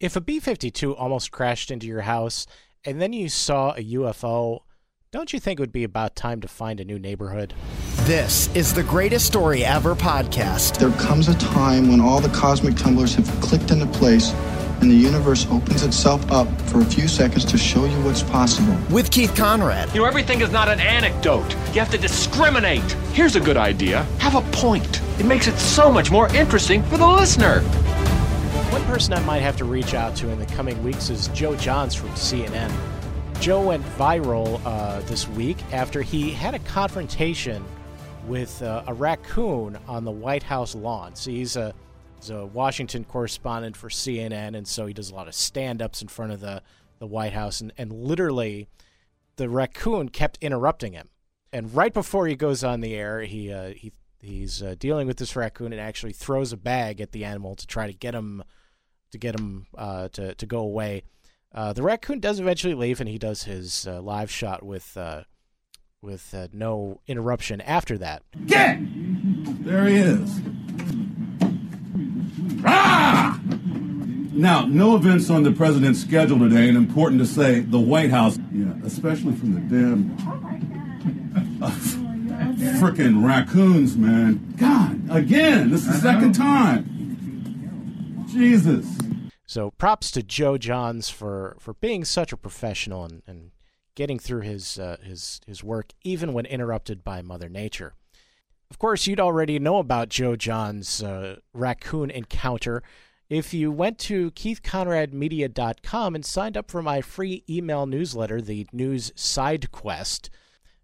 If a B 52 almost crashed into your house and then you saw a UFO, don't you think it would be about time to find a new neighborhood? This is the greatest story ever podcast. There comes a time when all the cosmic tumblers have clicked into place and the universe opens itself up for a few seconds to show you what's possible. With Keith Conrad. You know, everything is not an anecdote. You have to discriminate. Here's a good idea have a point. It makes it so much more interesting for the listener. One person I might have to reach out to in the coming weeks is Joe Johns from CNN. Joe went viral uh, this week after he had a confrontation with uh, a raccoon on the White House lawn. So he's a, he's a Washington correspondent for CNN, and so he does a lot of stand ups in front of the, the White House. And, and literally, the raccoon kept interrupting him. And right before he goes on the air, he, uh, he he's uh, dealing with this raccoon and actually throws a bag at the animal to try to get him to get him uh, to to go away. Uh, the raccoon does eventually leave, and he does his uh, live shot with uh, with uh, no interruption after that. Get! There he is. Ah! Now, no events on the president's schedule today, and important to say, the White House, yeah, especially from the damn uh, freaking raccoons, man. God, again, this is the second time. Jesus. So props to Joe Johns for, for being such a professional and, and getting through his uh, his his work even when interrupted by Mother Nature. Of course, you'd already know about Joe Johns' uh, raccoon encounter if you went to keithconradmedia.com and signed up for my free email newsletter, the News Side Quest.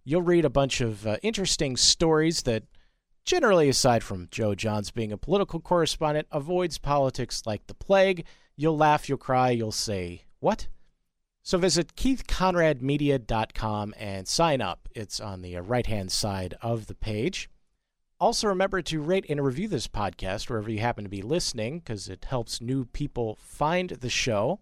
You'll read a bunch of uh, interesting stories that generally aside from Joe Johns being a political correspondent avoids politics like the plague You'll laugh, you'll cry, you'll say, What? So visit keithconradmedia.com and sign up. It's on the uh, right hand side of the page. Also, remember to rate and review this podcast wherever you happen to be listening because it helps new people find the show.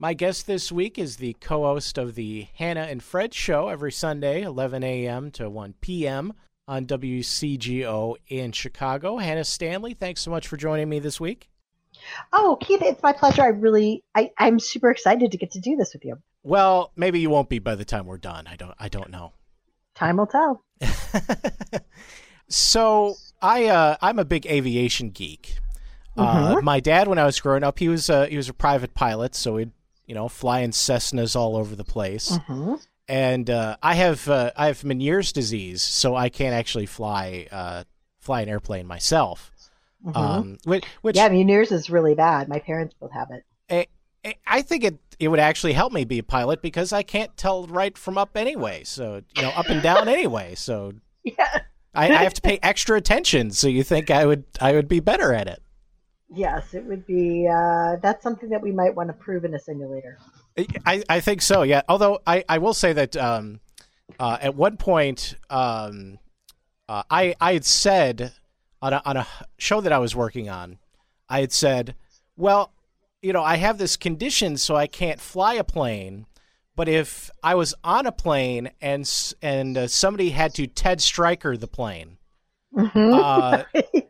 My guest this week is the co host of the Hannah and Fred show every Sunday, 11 a.m. to 1 p.m. on WCGO in Chicago. Hannah Stanley, thanks so much for joining me this week. Oh, Keith, it's my pleasure. I really, I, I'm super excited to get to do this with you. Well, maybe you won't be by the time we're done. I don't, I don't know. Time will tell. so I, uh, I'm a big aviation geek. Uh, mm-hmm. my dad, when I was growing up, he was a, he was a private pilot, so he'd you know fly in Cessnas all over the place. Mm-hmm. And uh, I have uh, I have Meniere's disease, so I can't actually fly uh, fly an airplane myself. Mm-hmm. Um, which, which, yeah, Meniere's is really bad. My parents both have it. I, I think it it would actually help me be a pilot because I can't tell right from up anyway. So you know, up and down anyway. So yeah, I, I have to pay extra attention. So you think I would I would be better at it? Yes, it would be. Uh, that's something that we might want to prove in a simulator. I, I think so. Yeah. Although I, I will say that um, uh, at one point um, uh, I I had said on a, on a show that I was working on, I had said, well, you know, I have this condition, so I can't fly a plane. But if I was on a plane and and uh, somebody had to Ted Striker the plane, mm-hmm. uh,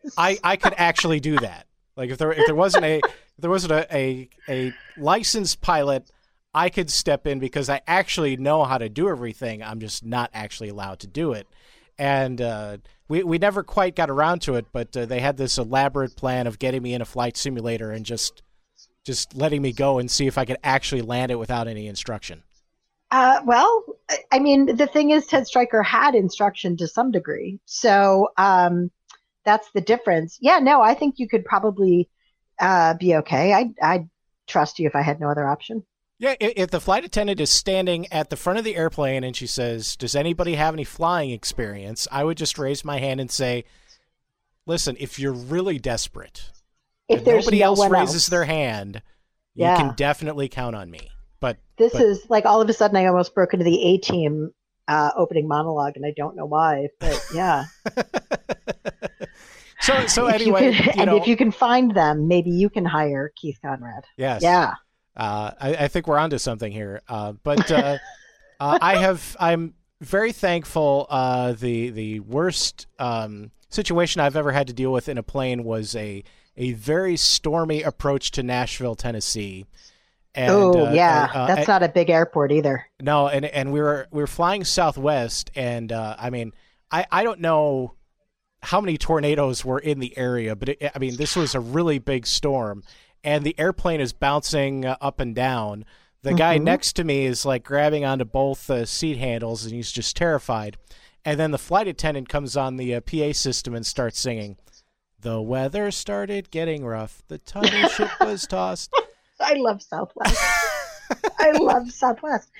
I I could actually do that. Like if there if there wasn't a there wasn't a, a a licensed pilot, I could step in because I actually know how to do everything. I'm just not actually allowed to do it. And uh, we we never quite got around to it, but uh, they had this elaborate plan of getting me in a flight simulator and just just letting me go and see if I could actually land it without any instruction. Uh, well, I mean, the thing is, Ted Striker had instruction to some degree, so um, that's the difference. Yeah, no, I think you could probably uh, be okay. I I'd trust you if I had no other option. Yeah, if the flight attendant is standing at the front of the airplane and she says, "Does anybody have any flying experience?" I would just raise my hand and say, "Listen, if you're really desperate, if, if nobody no else raises else. their hand, yeah. you can definitely count on me." But this but, is like all of a sudden I almost broke into the A team uh, opening monologue, and I don't know why, but yeah. so so anyway, you can, and know, if you can find them, maybe you can hire Keith Conrad. Yes. Yeah. Uh, I, I, think we're onto something here. Uh, but uh, uh, I have I'm very thankful. Uh, the the worst um, situation I've ever had to deal with in a plane was a a very stormy approach to Nashville, Tennessee. And, oh uh, yeah, that's not a big airport either. no, and and we were we were flying Southwest, and uh, I mean, I I don't know how many tornadoes were in the area, but it, I mean, this was a really big storm, and the airplane is bouncing uh, up and down. The guy next to me is like grabbing onto both uh, seat handles, and he's just terrified. And then the flight attendant comes on the uh, PA system and starts singing. The weather started getting rough. The tiny ship was tossed. I love Southwest. I love Southwest.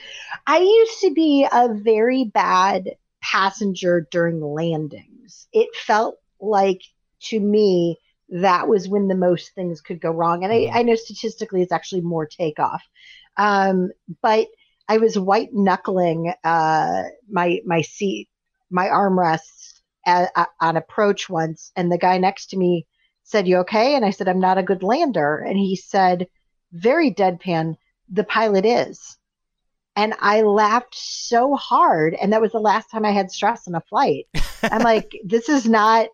I used to be a very bad passenger during landings. It felt like to me that was when the most things could go wrong. And I, I know statistically it's actually more takeoff. Um, but I was white knuckling uh, my my seat, my armrests at, at, on approach once, and the guy next to me said, "You okay?" And I said, "I'm not a good lander." And he said, very deadpan, "The pilot is." And I laughed so hard, and that was the last time I had stress on a flight. I'm like, "This is not."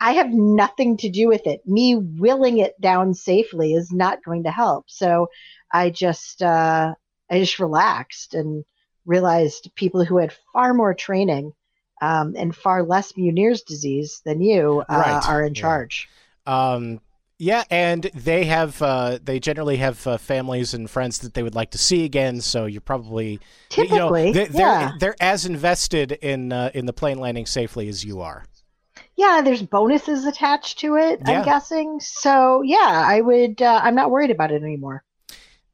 I have nothing to do with it. Me willing it down safely is not going to help. So I just uh, I just relaxed and realized people who had far more training um, and far less Meniere's disease than you uh, Right. are in Yeah. charge. Um, yeah, and they have uh, they generally have uh, families and friends that they would like to see again. So you're probably you know, Typically, they, they're yeah. they're as invested in uh, in the plane landing safely as you are. Yeah, there's bonuses attached to it. Yeah. I'm guessing. So yeah, I would. Uh, I'm not worried about it anymore.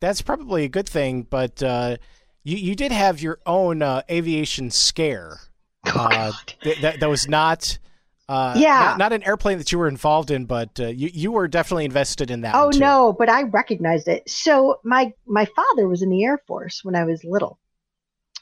That's probably a good thing. But uh, you you did have your own uh, aviation scare. Uh, th- that that was not. Uh, Yeah. not, not an airplane that you were involved in, but uh, you you were definitely invested in that. Oh no, but I recognized it. So my my father was in the Air Force when I was little,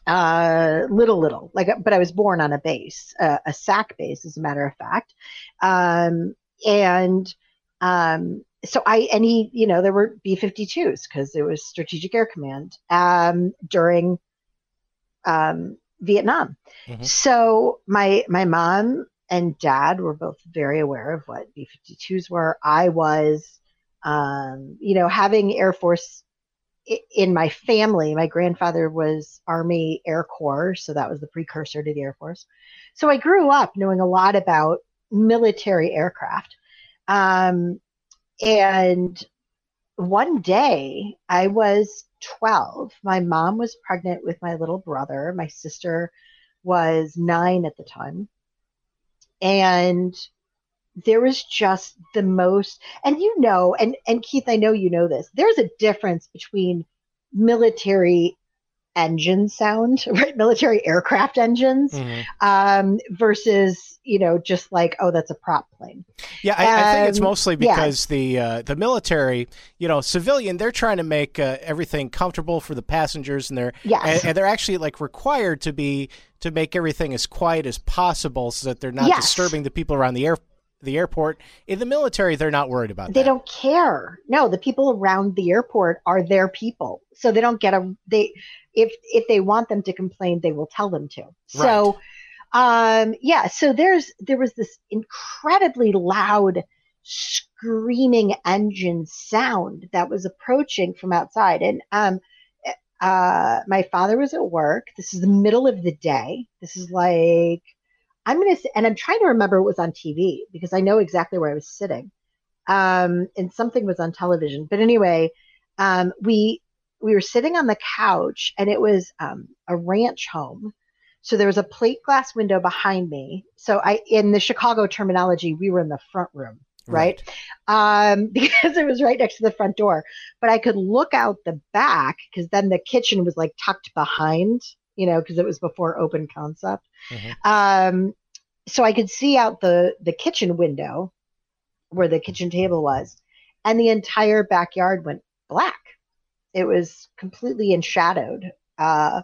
uh, little little. Like, but I was born on a base, uh, a SAC base, as a matter of fact. Um, and um, so I and he, you know, there were B-52s because it was Strategic Air Command um, during um, Vietnam. Mhm. So my my mom and dad were both very aware of what B-52s were. I was, um, you know, having Air Force in my family. My grandfather was Army Air Corps, so that was the precursor to the Air Force. So I grew up knowing a lot about military aircraft. Um, and one day I was 12. My mom was pregnant with my little brother. My sister was nine at the time. And there was just the most, and you know, and, and Keith, I know you know this, there's a difference between military engine sound, right? Military aircraft engines Mhm. um, versus, you know, just like, oh, that's a prop plane. Yeah, I, I think it's Um, mostly yeah. because the uh, the military, you know, civilian, they're trying to make uh, everything comfortable for the passengers, and they're Yes. and, and they're actually like required to be to make everything as quiet as possible, so that they're not Yes. disturbing the people around the air the airport. In the military, they're not worried about they that. don't care. No the people around the airport are their people. So they don't get a they if if they want them to complain they will tell them to. So um yeah so there's there was this incredibly loud screaming engine sound that was approaching from outside. And um uh my father was at work. This is the middle of the day. This is like i'm gonna say and i'm trying to remember it was on tv because i know exactly where i was sitting um, and something was on television. But anyway, um, we we were sitting on the couch, and it was um, a ranch home. So there was a plate glass window behind me. So I, in the Chicago terminology, we were in the front room, right? Um, because it was right next to the front door. But I could look out the back because then the kitchen was like tucked behind, you know, because it was before open concept. Mhm. Um, so I could see out the the kitchen window where the kitchen table was, and the entire backyard went black. It was completely enshadowed. Uh,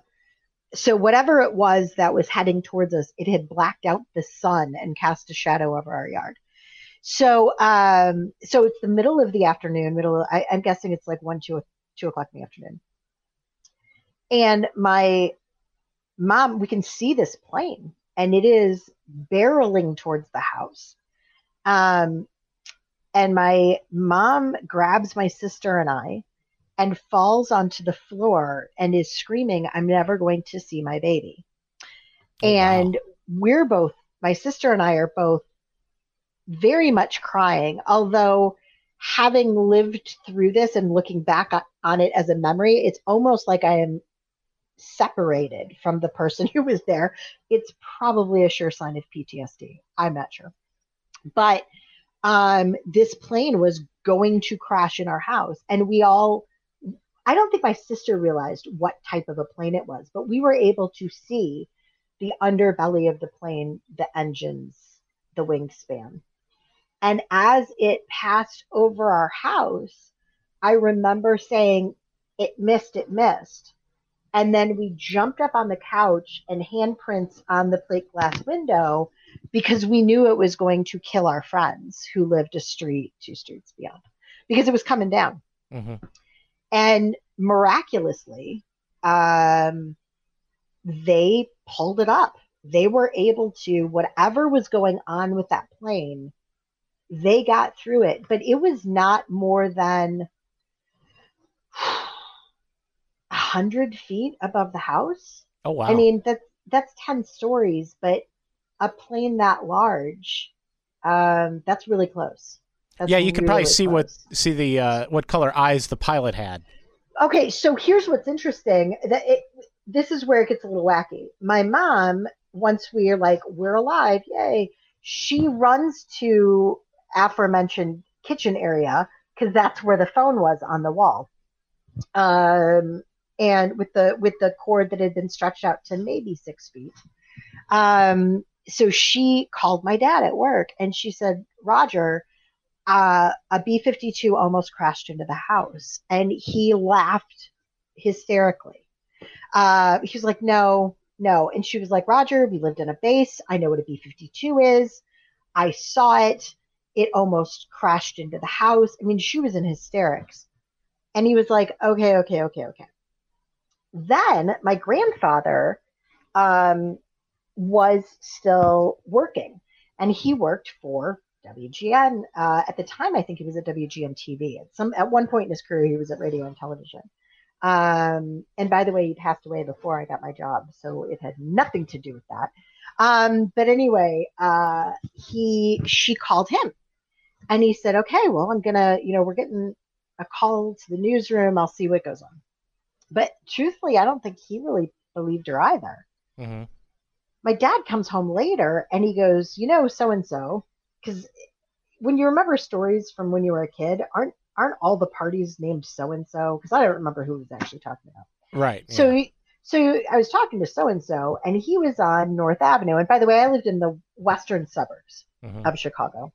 so whatever it was that was heading towards us, it had blacked out the sun and cast a shadow over our yard. So, um, so it's the middle of the afternoon. Middle, of, I, I'm guessing it's like one, two, two o'clock in the afternoon. And my mom, we can see this plane, and it is barreling towards the house. Um, and my mom grabs my sister and I and falls onto the floor and is screaming, I'm never going to see my baby. Oh, wow. and we're both, my sister and I are both very much crying, although having lived through this and looking back on it as a memory, it's almost like I am separated from the person who was there. It's probably a sure sign of PTSD. I'm not sure. But um, this plane was going to crash in our house, and we all I don't think my sister realized what type of a plane it was, but we were able to see the underbelly of the plane, the engines, the wingspan. And as it passed over our house, I remember saying, It missed, it missed. And then we jumped up on the couch and handprints on the plate glass window because we knew it was going to kill our friends who lived a street, two streets beyond, because it was coming down. Hmm and miraculously um, they pulled it up. They were able to whatever was going on with that plane they got through it. But it was not more than a hundred feet above the house Oh wow. i mean that's that's 10 stories but a plane that large um, that's really close That's yeah, you can probably see what see the uh, what color eyes the pilot had. Okay, so here's what's interesting. That it, this is where it gets a little wacky. My mom, once we're like we're alive, yay, she runs to aforementioned kitchen area because that's where the phone was on the wall, um, and with the with the cord that had been stretched out to maybe six feet. Um, so she called my dad at work and she said, Roger, uh, a B 52 almost crashed into the house. And he laughed hysterically. Uh, he was like, no, no. And she was like, Roger, we lived in a base. I know what a B 52 is. I saw it. It almost crashed into the house. I mean, she was in hysterics. And he was like, okay, okay, okay, okay. Then my grandfather um, was still working, and he worked for WGN. Uh, at the time, I think he was at WGN TV. At some at one point in his career, he was at radio and television. Um, and by the way, he passed away before I got my job, so it had nothing to do with that. Um, but anyway, uh, he she called him, and he said, "Okay, well, I'm gonna, you know, we're getting a call to the newsroom. I'll see what goes on." But truthfully, I don't think he really believed her either hmm my dad comes home later and he goes, you know, so and so, because when you remember stories from when you were a kid, aren't aren't all the parties named so and so? Because I don't remember who he was actually talking about. Right. So, yeah. so I was talking to so and so, and he was on North Avenue. And by the way, I lived in the western suburbs Mhm. of Chicago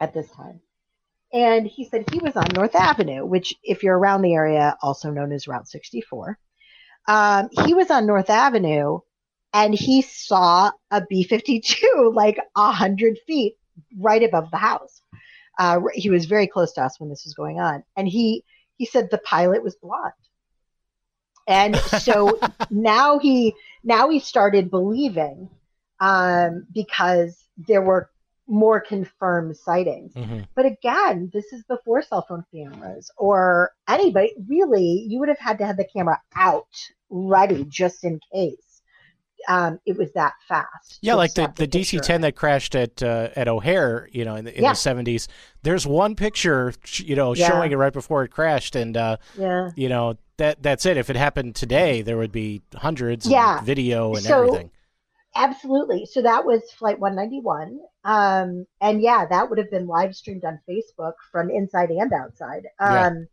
at this time. And he said he was on North Avenue, which, if you're around the area, also known as Route 64. Um, he was on North Avenue and he saw a B 52 like a hundred feet right above the house. Uh, he was very close to us when this was going on. And he, he said the pilot was blonde. And so now he, now he started believing um, because there were more confirmed sightings. Mhm. But again, this is before cell phone cameras or anybody really. You would have had to have the camera out, ready, just in case. Um, it was that fast. Yeah, like the, the. DC 10 that crashed at uh, at O'Hare, you know, in the, in Yeah. the 70s. There's one picture, you know, Yeah. showing it right before it crashed, and uh, Yeah. you know that that's it. If it happened today, there would be hundreds, Yeah. video and So- everything. Absolutely. So that was Flight 191. Um, and yeah, that would have been live streamed on Facebook from inside and outside. Yeah. Um,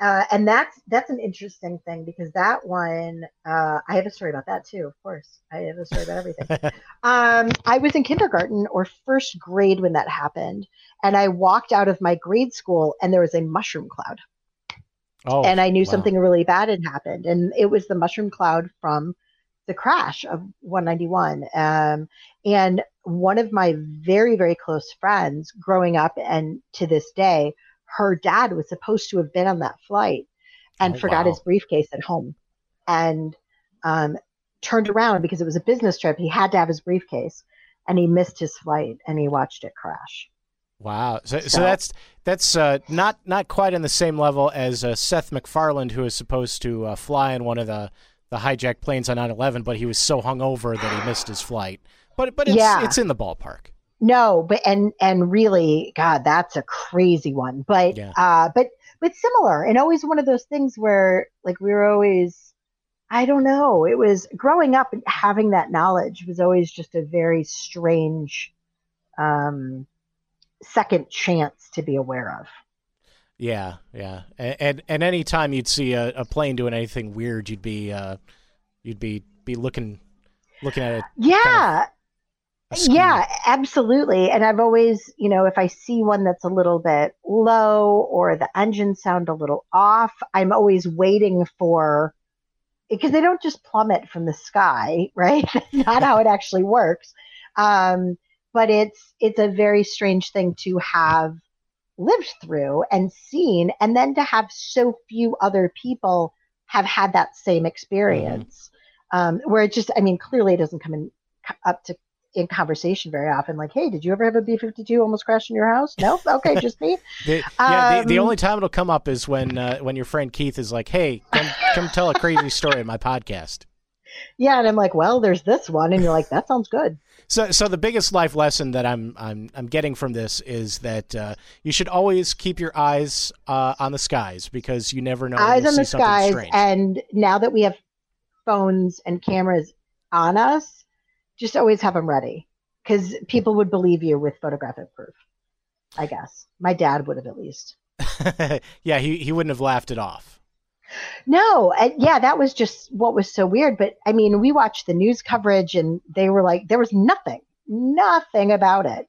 uh, and that's that's an interesting thing because that one, uh, I have a story about that too. Of course, I have a story about everything. um, I was in kindergarten or first grade when that happened, and I walked out of my grade school, and there was a mushroom cloud Oh, and I knew wow. something really bad had happened, and it was the mushroom cloud from the crash of 191. Um, and one of my very very close friends growing up, and to this day, her dad was supposed to have been on that flight and Oh, forgot wow. his briefcase at home, and um, turned around because it was a business trip. He had to have his briefcase, and he missed his flight, and he watched it crash. Wow. So, so, so that's that's uh, not not quite on the same level as uh, Seth MacFarlane, who was supposed to uh, fly in one of the the hijacked planes on 9/11, but he was so hungover that he missed his flight. But but it's yeah. it's in the ballpark. No, but and and really, God, that's a crazy one. But yeah. uh, but but similar, and always one of those things where like we were always, I don't know, it was growing up and having that knowledge was always just a very strange, um, second chance to be aware of. Yeah, yeah, and and, and any time you'd see a, a, plane doing anything weird, you'd be uh, you'd be be looking looking at it. Yeah. Kind of yeah, absolutely. And I've always, you know, if I see one that's a little bit low or the engine sound a little off, I'm always waiting for because they don't just plummet from the sky, right? That's not how it actually works. Um, but it's it's a very strange thing to have lived through and seen, and then to have so few other people have had that same experience. Mm-hmm. Um, where it just, I mean, clearly it doesn't come in up to in conversation very often like hey did you ever have a b-52 almost crash in your house? No okay just me. The, yeah um, the, the, um, only time it'll come up is when uh, when your friend keith is like hey come, come tell a crazy story in my podcast. Yeah and i'm like well there's this one and you're like that sounds good so so the biggest life lesson that i'm i'm, I'm getting from this is that uh, you should always keep your eyes uh, on the skies because you never know eyes on the skies and now that we have phones and cameras on us just always have them ready because people would believe you with photographic proof. I guess my dad would have at least. yeah, he he wouldn't have laughed it off. No, yeah, that was just what was so weird. But I mean, we watched the news coverage, and they were like, there was nothing, nothing about it,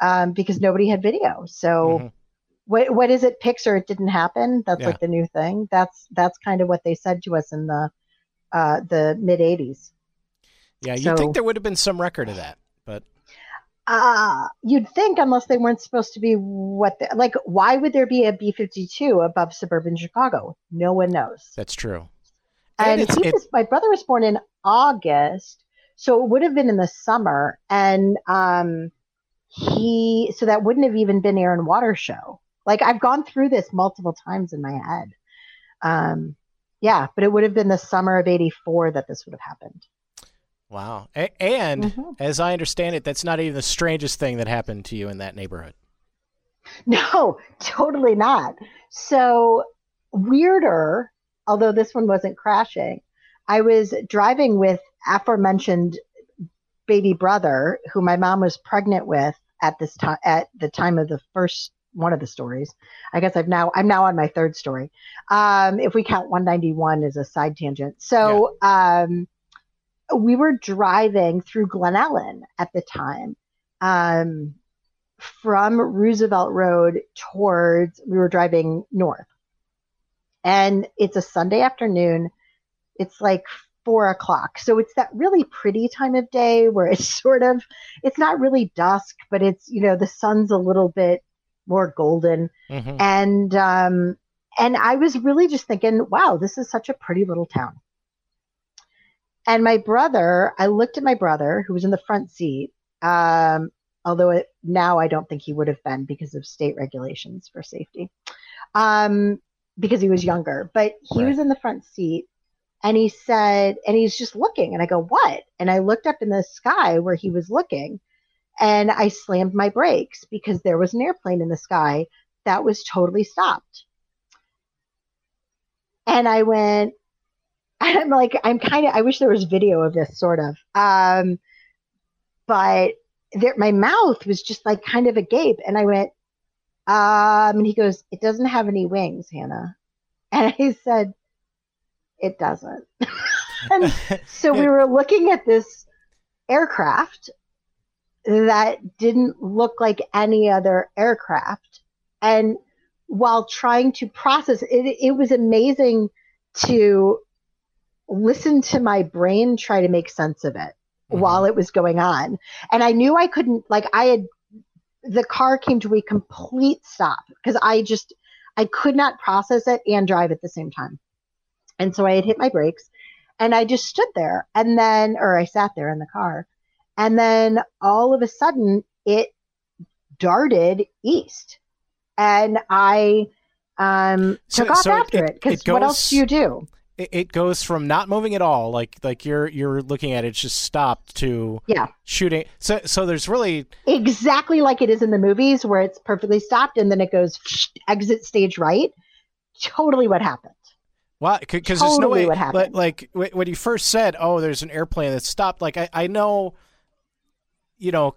um, because nobody had video. So, mm-hmm. what what is it? Picture it didn't happen. That's yeah. like the new thing. That's that's kind of what they said to us in the uh, the mid '80s. Yeah, you'd so, think there would have been some record of that, but uh, you'd think unless they weren't supposed to be what the, like why would there be a b-52 above suburban chicago? No one knows. That's true. And, and he was, my brother was born in august so it would have been in the summer and um he so that wouldn't have even been air and water show. Like i've gone through this multiple times in my head. Um yeah but it would have been the summer of 84 that this would have happened Wow. A- and mm-hmm. as I understand it, that's not even the strangest thing that happened to you in that neighborhood. No, totally not. So, weirder, although this one wasn't crashing, I was driving with aforementioned baby brother who my mom was pregnant with at this time at the time of the first one of the stories. I guess I've now I'm now on my third story. Um, if we count 191 as a side tangent. So yeah. um we were driving through Glen Ellyn at the time um, from Roosevelt Road towards, we were driving north. And it's a Sunday afternoon. It's like four o'clock. So it's that really pretty time of day where it's sort of, it's not really dusk, but it's, you know, the sun's a little bit more golden. Mm-hmm. And, um, and I was really just thinking, wow, this is such a pretty little town. And my brother, I looked at my brother who was in the front seat. Um, although it, now I don't think he would have been because of state regulations for safety, um, because he was younger. But he right. was in the front seat, and he said, and he's just looking, and I go, "What?" And I looked up in the sky where he was looking, and I slammed my brakes because there was an airplane in the sky that was totally stopped. And I went, I'm like, I'm kind of, I wish there was video of this sort of. Um, but there, my mouth was just like kind of agape. And I went, um, and he goes, it doesn't have any wings, Hannah. And I said, it doesn't. and so we were looking at this aircraft that didn't look like any other aircraft. And while trying to process it, it was amazing to listen to my brain try to make sense of it mm-hmm. while it was going on. And I knew I couldn't, like, I had, the car came to a complete stop because I just, I could not process it and drive at the same time. And so I had hit my brakes and I just stood there and then, or I sat there in the car. And then all of a sudden it darted east, and I um, So- took off so after it- it because what else do you do? It, it goes from not moving at all, like like you're you're looking at it, it's just stopped to Yeah, shooting. So so there's really exactly like it is in the movies where it's perfectly stopped and then it goes exit stage right. Totally what happened. Well, because there's no way. what happened. Like, like when you first said, "Oh, there's an airplane that stopped," like I, I know, you know,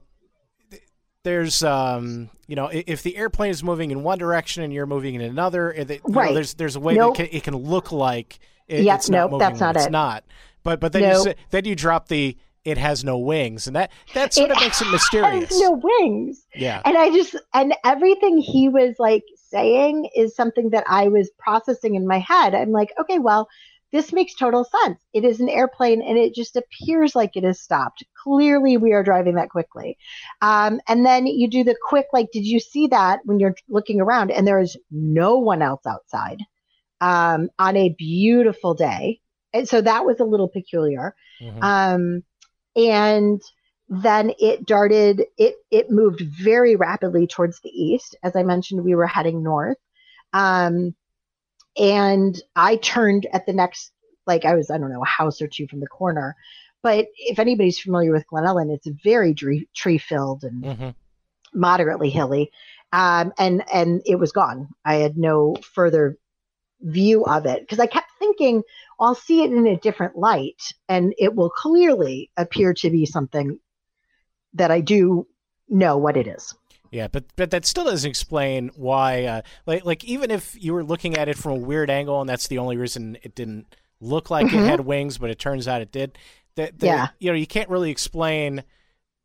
there's, um, you know, if the airplane is moving in one direction and you're moving in another, it, it- you know, Right. there's there's a way Nope. that it can, it can look like it, Yep, it's not nope, moving that's not it's it. not. But but then you Nope. say, then you drop the it has no wings, and that that sort of makes it mysterious. Has no wings. yeah. And I just and everything he was like saying is something that I was processing in my head. I'm like, okay, well, this makes total sense. It is an airplane and it just appears like it is stopped. Clearly we are driving that quickly. Um, and then you do the quick like, did you see that when you're looking around and there is no one else outside um, on a beautiful day. And so that was a little peculiar. Mhm. Um, and then it darted, it, it moved very rapidly towards the east. As I mentioned, we were heading north. Um, and I turned at the next, like I was, I don't know, a house or two from the corner. But if anybody's familiar with Glen Ellyn, it's very tree filled and Mhm. moderately hilly. Um, and, and it was gone. I had no further view of it because I kept thinking, I'll see it in a different light and it will clearly appear to be something that I do know what it is. Yeah, but but that still doesn't explain why. Uh, like like even if you were looking at it from a weird angle, and that's the only reason it didn't look like it had wings, but it turns out it did. That that, Mm-hmm. Yeah. you know you can't really explain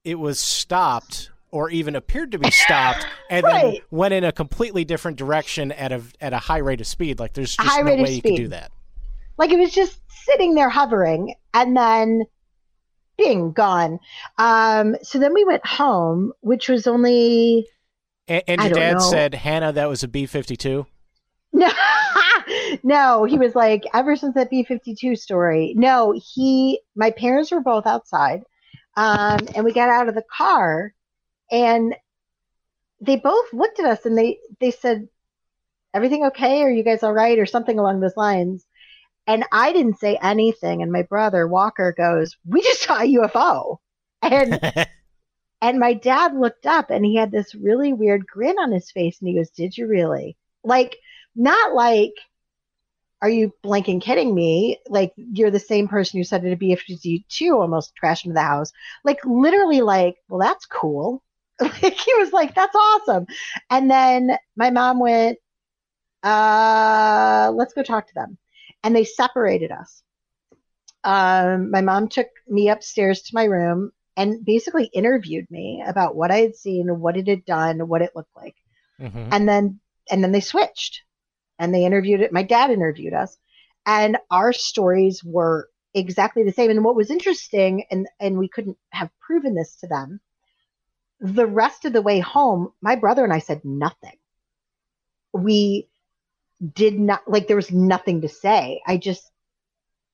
it was stopped or even appeared to be stopped, and then went in a completely different direction at a at a high rate of speed. Like there's just high no way you can speed. do that. Like it was just sitting there hovering and then bing, gone. Um, so then we went home, which was only And, and your dad know. said, "Hannah, that was a B fifty two. No, no, he was like, ever since that B 52 story, no, he, my parents were both outside. Um, and we got out of the car and they both looked at us and they, they said, everything okay? Are you guys all right? Or something along those lines. And I didn't say anything. And my brother Walker goes, we just saw a UFO. And and my dad looked up and he had this really weird grin on his face and he goes, Did you really? Like, not like, Are you blanking kidding me? Like, you're the same person who said it to be a 52 almost crashed into the house. Like, literally, like, Well, that's cool. Like, he was like, That's awesome. And then my mom went, uh, Let's go talk to them. And they separated us. Um, my mom took me upstairs to my room and basically interviewed me about what I had seen, what it had done, what it looked like. Mhm. And then and then they switched and they interviewed it. My dad interviewed us and our stories were exactly the same. And what was interesting and and we couldn't have proven this to them. The rest of the way home, my brother and I said nothing. We did not like there was nothing to say. I just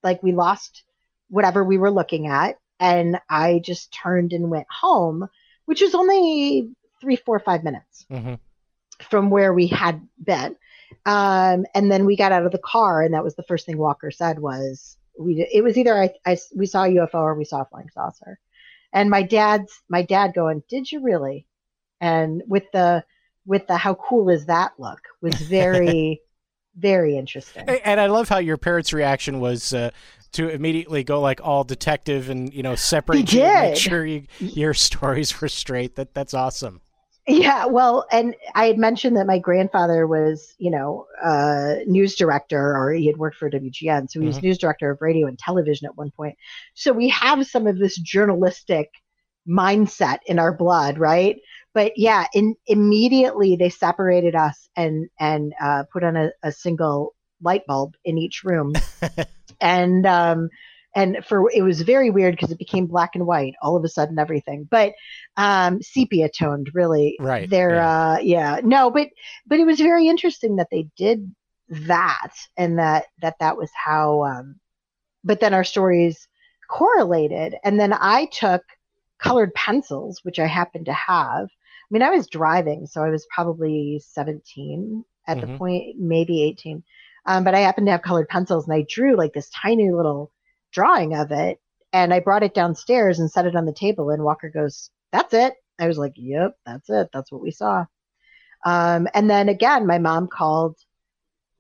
like we lost whatever we were looking at and I just turned and went home, which was only three, four, five minutes Mhm. from where we had been. Um, and then we got out of the car, and that was the first thing Walker said was we. It was either I, I we saw a UFO or we saw a flying saucer. And my dad's my dad going, "Did you really?" And with the with the how cool is that look was very very interesting. And- I love how your parents' reaction was uh, to immediately go like all detective and you know separate He you and make sure you, your stories were straight. That that's awesome. Yeah, well, and I had mentioned that my grandfather was, you know, uh, news director, or he had worked for WGN, so he was Mhm. news director of radio and television at one point. So we have some of this journalistic mindset in our blood, right? But yeah, in, immediately they separated us and and uh, put on a, a single light bulb in each room, and um, and for it was very weird because it became black and white all of a sudden everything, but um, sepia toned really. Right, There, yeah. uh, yeah, no, but but it was very interesting that they did that and that that that was how. Um, but then our stories correlated, and then I took colored pencils, which I happened to have. Mean, I was driving, so I was probably 17 at Mhm. the point, maybe 18. Um, but I happened to have colored pencils, and I drew like this tiny little drawing of it, and I brought it downstairs and set it on the table. And Walker goes, "That's it." I was like, "Yep, that's it. That's what we saw." Um, and then again, my mom called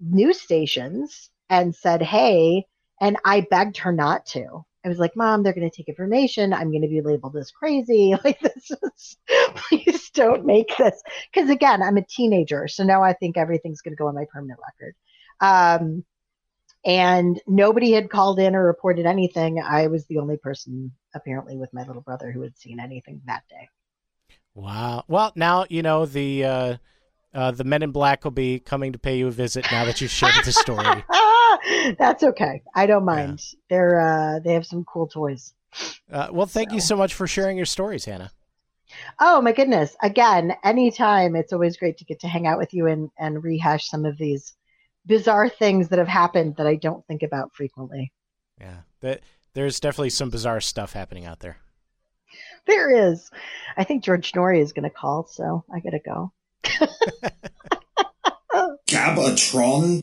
news stations and said, "Hey," and I begged her not to. I was like, "Mom, they're going to take information. I'm going to be labeled as crazy. Like this is, please don't make this." Because again, I'm a teenager, so now I think everything's going to go on my permanent record. Um, and nobody had called in or reported anything. I was the only person, apparently, with my little brother who had seen anything that day. Wow. Well, now you know the uh, uh, the Men in Black will be coming to pay you a visit now that you've shared the story. That's okay. I don't mind. They're uh, they have some cool toys. Uh, well, thank you so much for sharing your stories, Hannah. Oh my goodness! Again, anytime. It's always great to get to hang out with you and and rehash some of these bizarre things that have happened that I don't think about frequently. Yeah, that there's definitely some bizarre stuff happening out there. There is. I think George Noory is going to call, so I got to go. Gabatron?